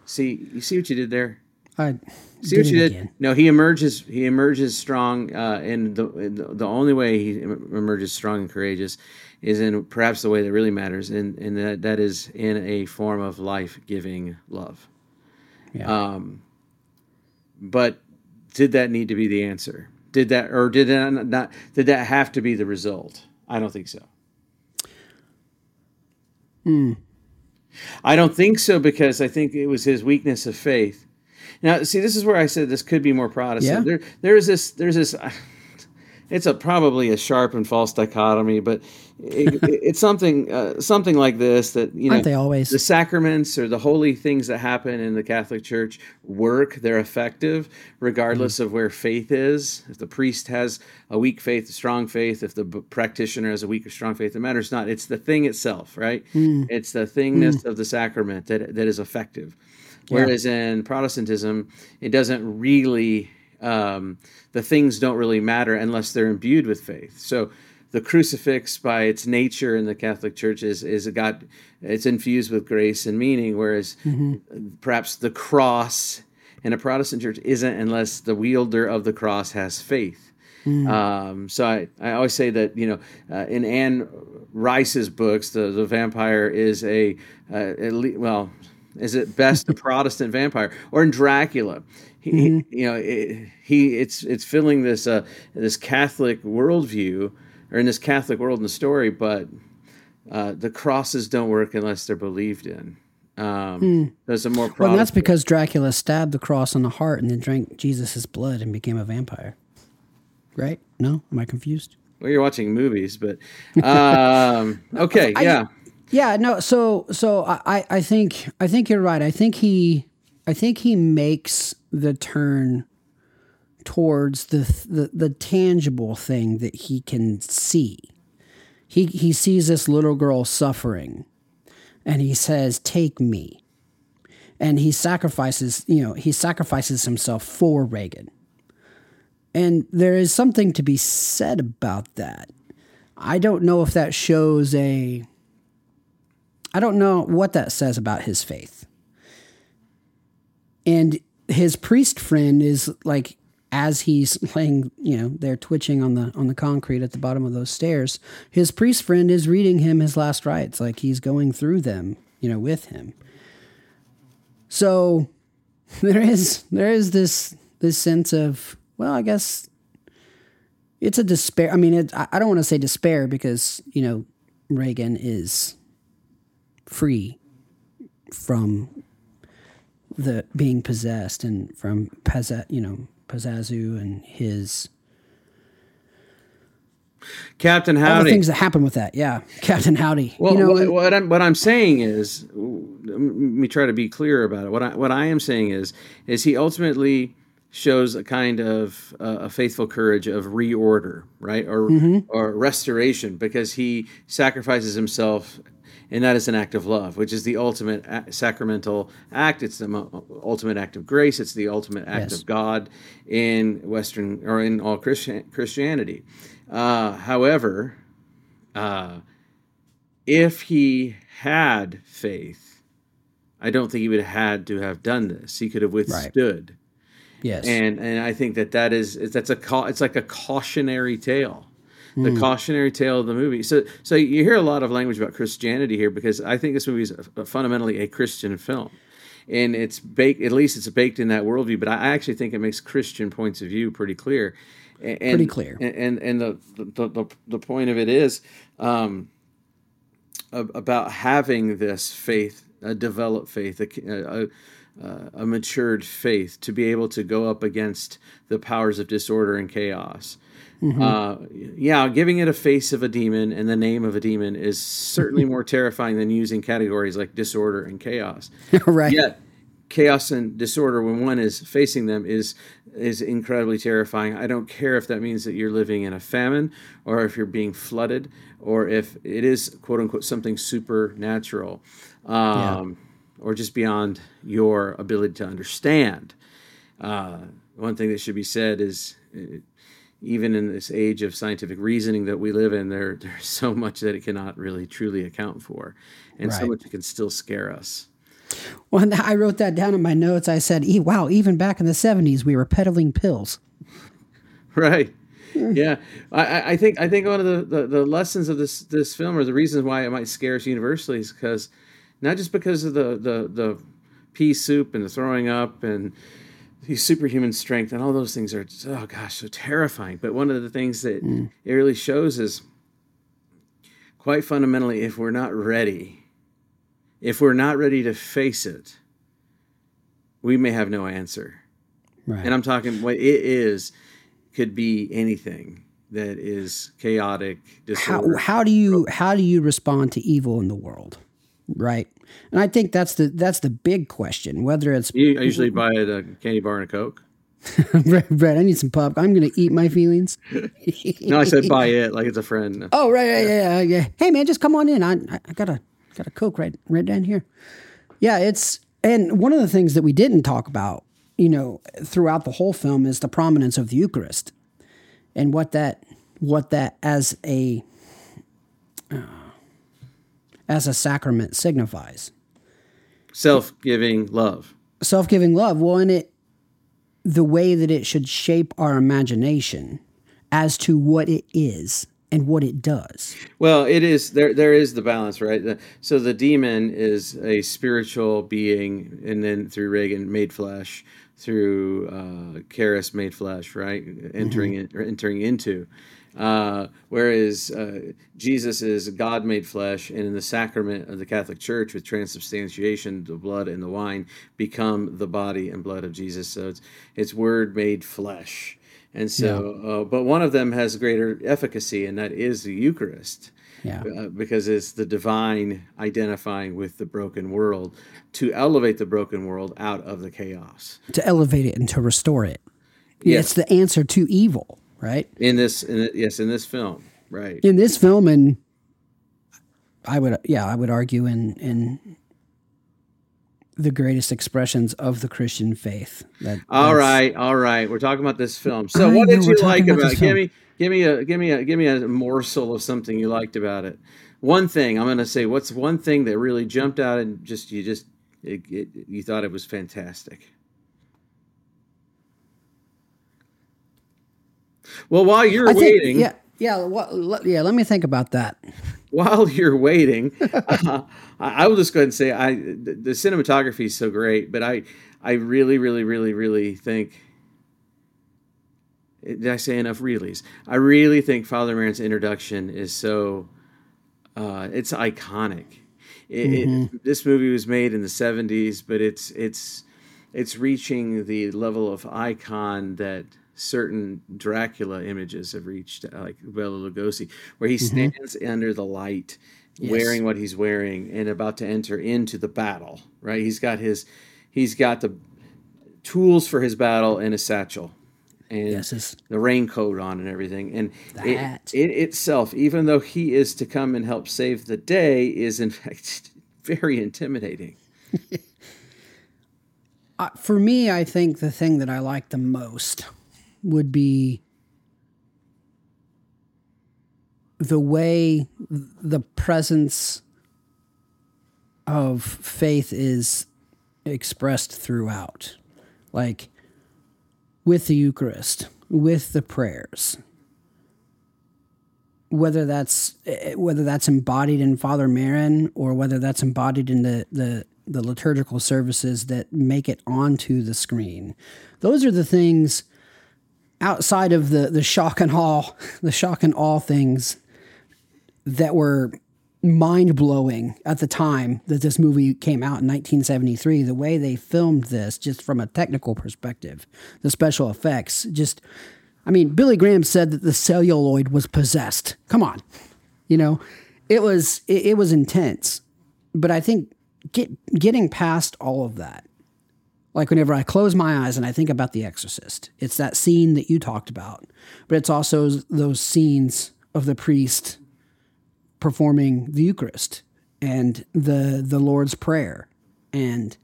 See, you see what you did there. I See what you did. again. No, he emerges. He emerges strong, uh, and the, the the only way he emerges strong and courageous is in perhaps the way that really matters, and and that that is in a form of life giving love. Yeah. Um, but did that need to be the answer? Did that, or did that not? Did that have to be the result? I don't think so. Hmm. I don't think so because I think it was his weakness of faith. Now, see, this is where I said this could be more Protestant. Yeah. There, there's this, there's this. (sighs) It's a probably a sharp and false dichotomy, but it, it's something, uh, something like this that you know. Aren't they always? The sacraments or the holy things that happen in the Catholic Church work. They're effective regardless of where faith is. If the priest has a weak faith, a strong faith, if the b- practitioner has a weak or strong faith, it matters not. It's the thing itself, right? It's the thingness of the sacrament that, that is effective. Whereas in Protestantism, it doesn't really, um, the things don't really matter unless they're imbued with faith. So the crucifix, by its nature in the Catholic Church, is is got it's infused with grace and meaning, whereas perhaps the cross in a Protestant church isn't unless the wielder of the cross has faith. Um, so I, I always say that you know uh, in Anne Rice's books, the the vampire is a uh, at le- well is it best a (laughs) Protestant vampire, or in Dracula. He, mm-hmm. you know, it, he it's it's filling this uh, this Catholic worldview, or in this Catholic world in the story, but uh, the crosses don't work unless they're believed in. Um, hmm. There's a more. Well, that's because Dracula stabbed the cross on the heart and then drank Jesus' blood and became a vampire. Right? No, am I confused? Well, you're watching movies, but um, (laughs) okay, I, yeah, yeah. No, so so I I think I think you're right. I think he I think he makes the turn towards the the, the tangible thing that he can see. He he sees this little girl suffering and he says, Take me. And he sacrifices, you know, he sacrifices himself for Reagan. And there is something to be said about that. I don't know if that shows a. I don't know what that says about his faith. And his priest friend is like, as he's laying, you know, they're twitching on the on the concrete at the bottom of those stairs. His priest friend is reading him his last rites, like he's going through them, you know, with him. So (laughs) there is there is this this sense of well, I guess it's a despair. I mean, it, I don't want to say despair because you know Regan is free from the being possessed and from Pazza, you know, Pazuzu and his Captain Howdy. All the things that happen with that, yeah, Captain Howdy. Well, you know, what, what, I'm what I'm saying is, let me try to be clear about it. What I what I am saying is, is he ultimately shows a kind of uh, a faithful courage of reorder, right, or mm-hmm. or restoration, because he sacrifices himself and that is an act of love, which is the ultimate sacramental act. It's the ultimate act of grace. It's the ultimate act yes. of God in Western or in all Christian, Christianity. Uh, however, uh, if he had faith, I don't think he would have had to have done this. He could have withstood. Right. Yes, and and I think that that is that's a it's like a cautionary tale the mm. cautionary tale of the movie. So, so you hear a lot of language about Christianity here because I think this movie is a, fundamentally a Christian film, and it's baked. At least it's baked in that worldview. But I actually think it makes Christian points of view pretty clear. And, pretty clear. And and, and the, the, the the point of it is um, about having this faith, a developed faith, a, a uh, a matured faith to be able to go up against the powers of disorder and chaos. Mm-hmm. Uh, yeah, giving it a face of a demon and the name of a demon is certainly more terrifying than using categories like disorder and chaos. (laughs) right. Yet, chaos and disorder, when one is facing them, is is incredibly terrifying. I don't care if that means that you're living in a famine, or if you're being flooded, or if it is quote unquote something supernatural, um, yeah. Or just beyond your ability to understand. Uh, one thing that should be said is even in this age of scientific reasoning that we live in, there (laughs) there's so much that it cannot really truly account for, and right. so much that can still scare us. Well, (laughs) I wrote that down in my notes. I said, "Wow, even back in the '70s, we were peddling pills." (laughs) Right. yeah, I, I, think I think one of the, the, the, lessons of this this film, or the reasons why it might scare us universally, is because not just because of the the the pea soup and the throwing up and the superhuman strength and all those things are oh gosh so terrifying but one of the things that mm. it really shows is quite fundamentally if we're not ready if we're not ready to face it we may have no answer right. and i'm talking what it is could be anything that is chaotic how, how do you how do you respond to evil in the world right and I think that's the that's the big question. Whether it's you usually buy a candy bar and a coke. (laughs) Brett, I need some pop. I'm gonna eat my feelings. (laughs) no, I said buy (laughs) it like it's a friend. Oh right, yeah, yeah, yeah. Hey man, just come on in. I I got a got a coke right right down here. Yeah, it's and one of the things that we didn't talk about, you know, throughout the whole film is the prominence of the Eucharist and what that what that as a uh, as a sacrament signifies. Self giving love. Self giving love. Well, in it, the way that it should shape our imagination as to what it is and what it does. Well, it is there. There is the balance, right? So the demon is a spiritual being, and then through Regan made flesh, through uh, Karras made flesh, right? Entering Mm-hmm. in, entering into. Uh, whereas uh, Jesus is God made flesh, and in the sacrament of the Catholic Church, with transubstantiation, the blood and the wine become the body and blood of Jesus. So it's it's Word made flesh, and so, uh, but one of them has greater efficacy, and that is the Eucharist Yeah. uh, because it's the divine identifying with the broken world to elevate the broken world out of the chaos. To elevate it and to restore it. Yeah, Yes. It's the answer to evil, right? In this, in, yes, in this film, right? In this film, and I would, yeah, I would argue in in the greatest expressions of the Christian faith. That all right, all right, We're talking about this film. So, I what did you like about about? this Give me, give me a, give me a, give me a morsel of something you liked about it. One thing I'm going to say. What's one thing that really jumped out and just you just it, it, you thought it was fantastic. Well, while you're I think, waiting, yeah, yeah, what, let, yeah. Let me think about that. while you're waiting, (laughs) uh, I will just go ahead and say I the, the cinematography is so great, but I I really really really really think did I say enough reallys? I really think Father Merrin's introduction is so uh, it's iconic. It, it, this movie was made in the '70s, but it's it's it's reaching the level of icon that certain Dracula images have reached, like Bela Lugosi, where he stands under the light, wearing what he's wearing, and about to enter into the battle. Right? He's got his he's got the tools for his battle in a satchel. And Yes, the raincoat on and everything. And it, it itself, even though he is to come and help save the day, is in (laughs) fact very intimidating. (laughs) Uh, for me, I think the thing that I like the most would be the way the presence of faith is expressed throughout. Like with the Eucharist, with the prayers. Whether that's whether that's embodied in Father Merrin or whether that's embodied in the, the the liturgical services that make it onto the screen. Those are the things outside of the the shock and awe, the shock and awe things that were mind blowing at the time that this movie came out in 1973. The way they filmed this, just from a technical perspective, the special effects, just, I mean, Billy Graham said that the celluloid was possessed. Come on, you know, it was it, it was intense, but I think get getting past all of that. Like whenever I close my eyes and I think about The Exorcist, it's that scene that you talked about, but it's also those scenes of the priest performing the Eucharist and the the Lord's Prayer. And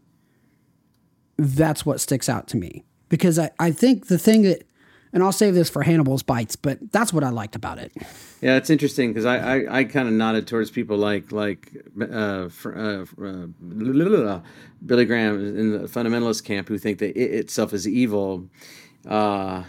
that's what sticks out to me. Because I, I think the thing that and I'll save this for Hannibal's bites, but that's what I liked about it. Yeah, it's interesting because I, I, I kind of nodded towards people like like uh, uh, uh, Billy Graham in the fundamentalist camp who think that it itself is evil. Uh,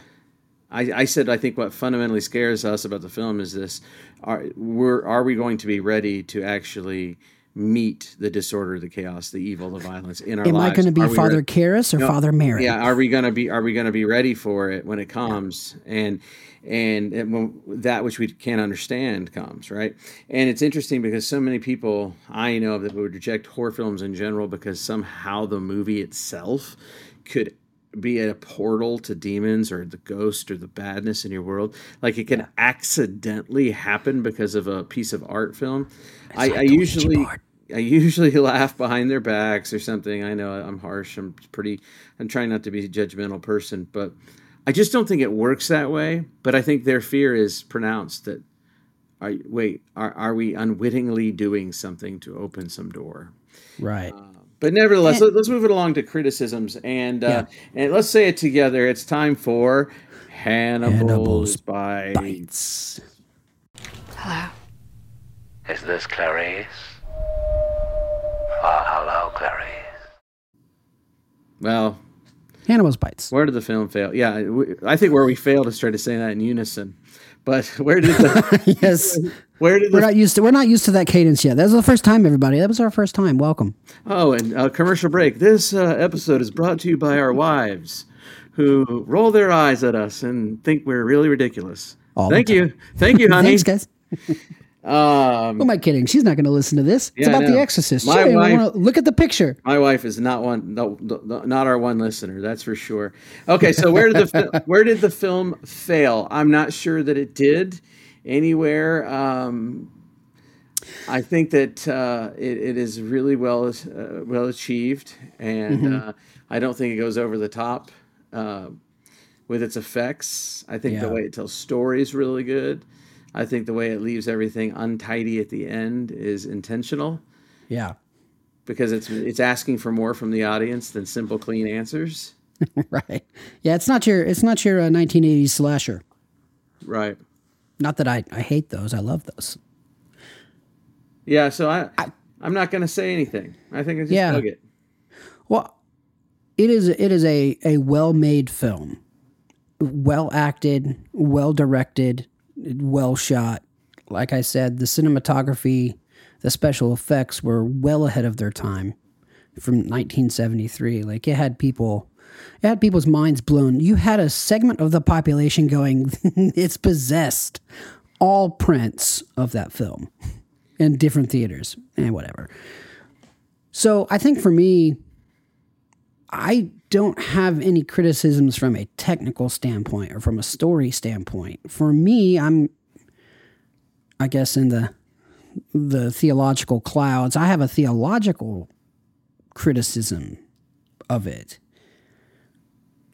I, I said I think what fundamentally scares us about the film is this: are we're are we going to be ready to actually meet the disorder, the chaos, the evil, the violence in our Am lives? I going to be Are Father re- Karras or No, Father Mary? Yeah, are we gonna be are we gonna be ready for it when it comes and and, and when that which we can't understand comes right? And it's interesting because so many people I know that would reject horror films in general because somehow the movie itself could be a portal to demons or the ghost or the badness in your world. Like it can accidentally happen because of a piece of art film. I, I usually. I (laughs) usually laugh behind their backs or something. I know I'm harsh. I'm pretty. I'm trying not to be a judgmental person, but I just don't think it works that way. But I think their fear is pronounced that. Are, wait, are, are we unwittingly doing something to open some door? Right. Uh, But nevertheless, let, us move it along to criticisms and uh, and let's say it together. It's time for Hannibal's, Hannibal's Bites. Bites. Hello. Is this Clarice? Oh, hello, Clarice. Well, Hannibal's Bites. Where did the film fail? Yeah, we- I think where we failed is trying to say that in unison. But (laughs) where did the (laughs) yes. (laughs) where did We're not used to we're not used to that cadence yet. That was the first time, everybody. That was our first time. Welcome. oh and uh, commercial break? This uh, episode is brought to you by our wives, who roll their eyes at us and think we're really ridiculous. All Thank you, thank you, honey. Thanks, guys. Um, Who am I kidding? She's not going to listen to this. It's Yeah, about The. Exorcist. My She wife- look at the picture. My wife is not one, no, no, not our one listener. That's for sure. Okay, so where did the (laughs) where did the film fail? I'm not sure that it did anywhere. Um, I think that uh, it, it is really well uh, well achieved, and uh, I don't think it goes over the top uh, with its effects. I think the way it tells stories is really good. I think the way it leaves everything untidy at the end is intentional Yeah. because it's it's asking for more from the audience than simple clean answers. (laughs) right. Yeah, it's not your it's not your uh, 1980s slasher. Right. Not that I I hate those. I love those. Yeah, so I, I am not going to say anything. I think I just Yeah. it. Well, it is it is a a well-made film. Well acted, well directed, well shot. Like I said, the cinematography, the special effects were well ahead of their time from 1973. Like it had people it had people's minds blown. You had a segment of the population going, (laughs) it's possessed. All prints of that film in different theaters and whatever. So I think for me, I don't have any criticisms from a technical standpoint or from a story standpoint. For me, I'm I guess in the the theological clouds. I have a theological criticism of it.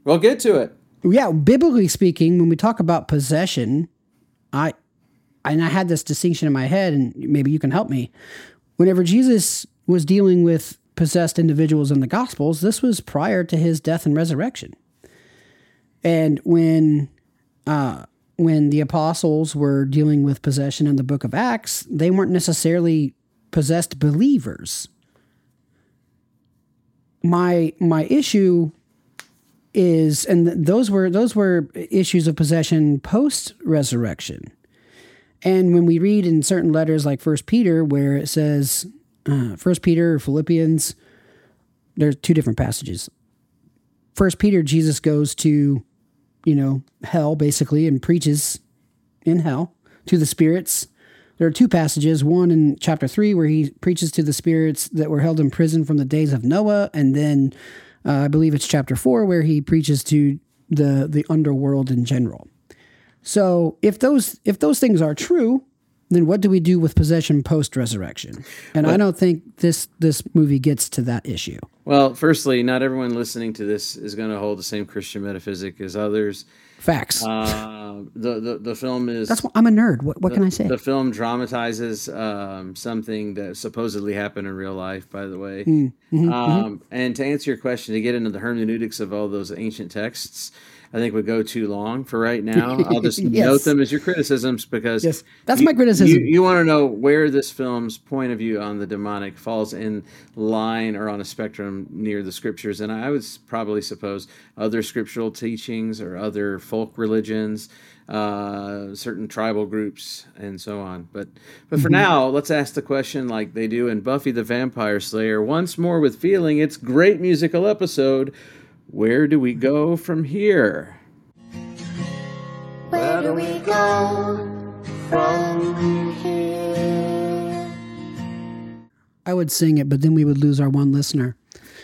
Well, get to it. Yeah, biblically speaking, when we talk about possession, I and I had this distinction in my head, and maybe you can help me. Whenever Jesus was dealing with possessed individuals in the Gospels, this was prior to his death and resurrection. And when uh, when the apostles were dealing with possession in the book of Acts, they weren't necessarily possessed believers. My my issue is and those were those were issues of possession post resurrection and when we read in certain letters like first peter where it says uh, first peter or philippians there's two different passages. First peter jesus goes to you know hell basically and preaches in hell to the spirits. There are two passages one in chapter 3 where he preaches to the spirits that were held in prison from the days of noah and then uh, I believe it's chapter four where he preaches to the the underworld in general. So if those if those things are true, then what do we do with possession post resurrection? And I don't think this this movie gets to that issue. Well, firstly, not everyone listening to this is going to hold the same Christian metaphysic as others. Facts. Uh, the, the the film is That's why I'm a nerd. What what can I say? The film dramatizes um, something that supposedly happened in real life, by the way. Mm, mm-hmm, um, And to answer your question, to get into the hermeneutics of all those ancient texts, I think would go too long for right (laughs) now. I'll just Yes. note them as your criticisms because Yes, that's you- my criticism. You, you want to know where this film's point of view on the demonic falls in line or on a spectrum near the scriptures, and I would probably suppose other scriptural teachings or other folk religions, uh, certain tribal groups, and so on. But but Mm-hmm. for now, let's ask the question like they do in Buffy the Vampire Slayer once more with feeling. It's great musical episode. Where do we go from here? Where do we go from here? I would sing it, but then we would lose our one listener.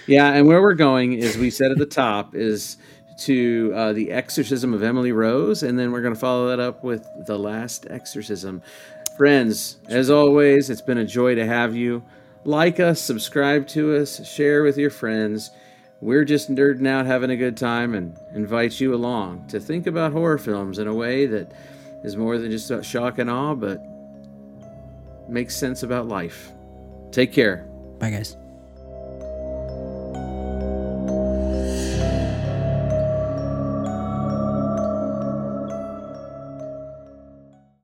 Yeah, and where we're going is we said at the top is to uh, the exorcism of Emily Rose, and then we're going to follow that up with the last exorcism. Friends, as always, it's been a joy to have you. Like us, subscribe to us, share with your friends. We're just nerding out, having a good time, and invite you along to think about horror films in a way that is more than just about shock and awe, but makes sense about life. Take care. Bye, guys.